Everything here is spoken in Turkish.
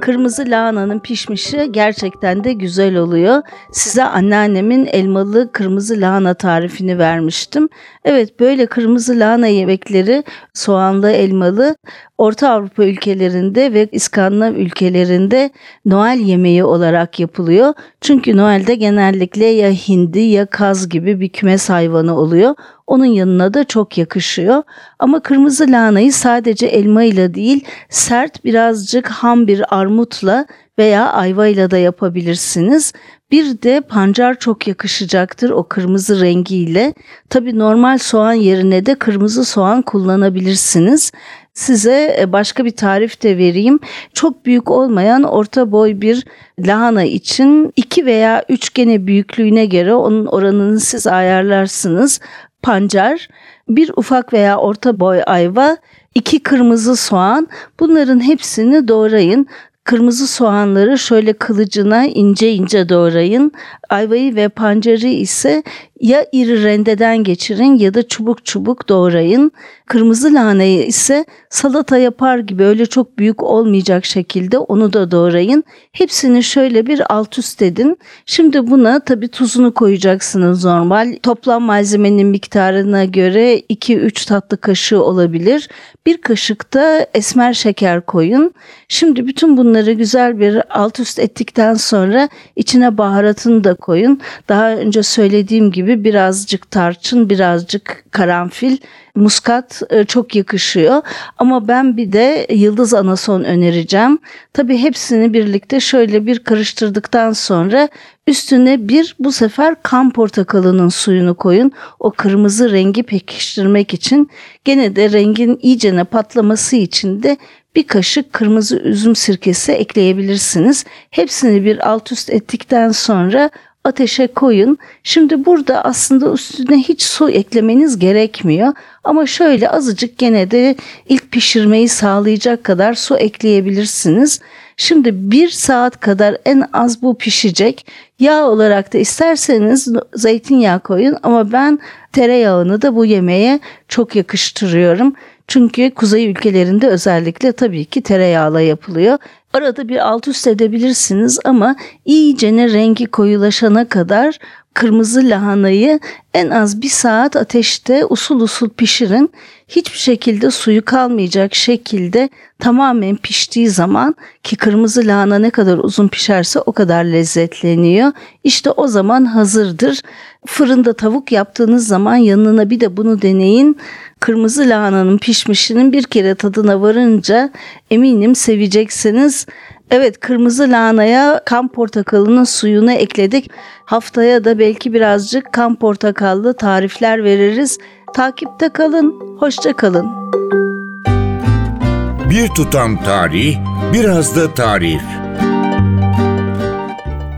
Kırmızı lahananın pişmişi gerçekten de güzel oluyor. Size anneannemin elmalı kırmızı lahana tarifini vermiştim. Evet böyle kırmızı lahana yemekleri soğanlı elmalı Orta Avrupa ülkelerinde ve İskandinav ülkelerinde Noel yemeği olarak yapılıyor. Çünkü Noel'de genellikle ya hindi ya kaz gibi bir kümes hayvanı oluyor. Onun yanına da çok yakışıyor. Ama kırmızı lahanayı sadece elma ile değil, sert birazcık ham bir armutla veya ayvayla da yapabilirsiniz. Bir de pancar çok yakışacaktır o kırmızı rengiyle. Tabi normal soğan yerine de kırmızı soğan kullanabilirsiniz. Size e, başka bir tarif de vereyim. Çok büyük olmayan orta boy bir lahana için 2 veya 3 gene büyüklüğüne göre onun oranını siz ayarlarsınız. Pancar, bir ufak veya orta boy ayva, iki kırmızı soğan bunların hepsini doğrayın. Kırmızı soğanları şöyle kılıcına ince ince doğrayın. Ayvayı ve pancarı ise ya iri rendeden geçirin ya da çubuk çubuk doğrayın. Kırmızı lahanayı ise salata yapar gibi öyle çok büyük olmayacak şekilde onu da doğrayın. Hepsini şöyle bir alt üst edin. Şimdi buna tabi tuzunu koyacaksınız normal. Toplam malzemenin miktarına göre 2-3 tatlı kaşığı olabilir. Bir kaşık da esmer şeker koyun. Şimdi bütün bunları güzel bir alt üst ettikten sonra içine baharatını da koyun. Daha önce söylediğim gibi birazcık tarçın, birazcık karanfil, muskat e, çok yakışıyor. Ama ben bir de yıldız anason önereceğim. Tabii hepsini birlikte şöyle bir karıştırdıktan sonra üstüne bir bu sefer kan portakalının suyunu koyun. O kırmızı rengi pekiştirmek için gene de rengin iyicene patlaması için de bir kaşık kırmızı üzüm sirkesi ekleyebilirsiniz. Hepsini bir alt üst ettikten sonra ateşe koyun. Şimdi burada aslında üstüne hiç su eklemeniz gerekmiyor. Ama şöyle azıcık gene de ilk pişirmeyi sağlayacak kadar su ekleyebilirsiniz. Şimdi bir saat kadar en az bu pişecek. Yağ olarak da isterseniz zeytinyağı koyun ama ben tereyağını da bu yemeğe çok yakıştırıyorum. Çünkü kuzey ülkelerinde özellikle tabii ki tereyağla yapılıyor. Arada bir alt üst edebilirsiniz ama iyicene rengi koyulaşana kadar kırmızı lahanayı en az bir saat ateşte usul usul pişirin. Hiçbir şekilde suyu kalmayacak şekilde tamamen piştiği zaman ki kırmızı lahana ne kadar uzun pişerse o kadar lezzetleniyor. İşte o zaman hazırdır. Fırında tavuk yaptığınız zaman yanına bir de bunu deneyin. Kırmızı lahananın pişmişinin bir kere tadına varınca eminim seveceksiniz. Evet kırmızı lahanaya kan portakalının suyunu ekledik. Haftaya da belki birazcık kan portakallı tarifler veririz. Takipte kalın, hoşça kalın. Bir tutam tarih, biraz da tarif.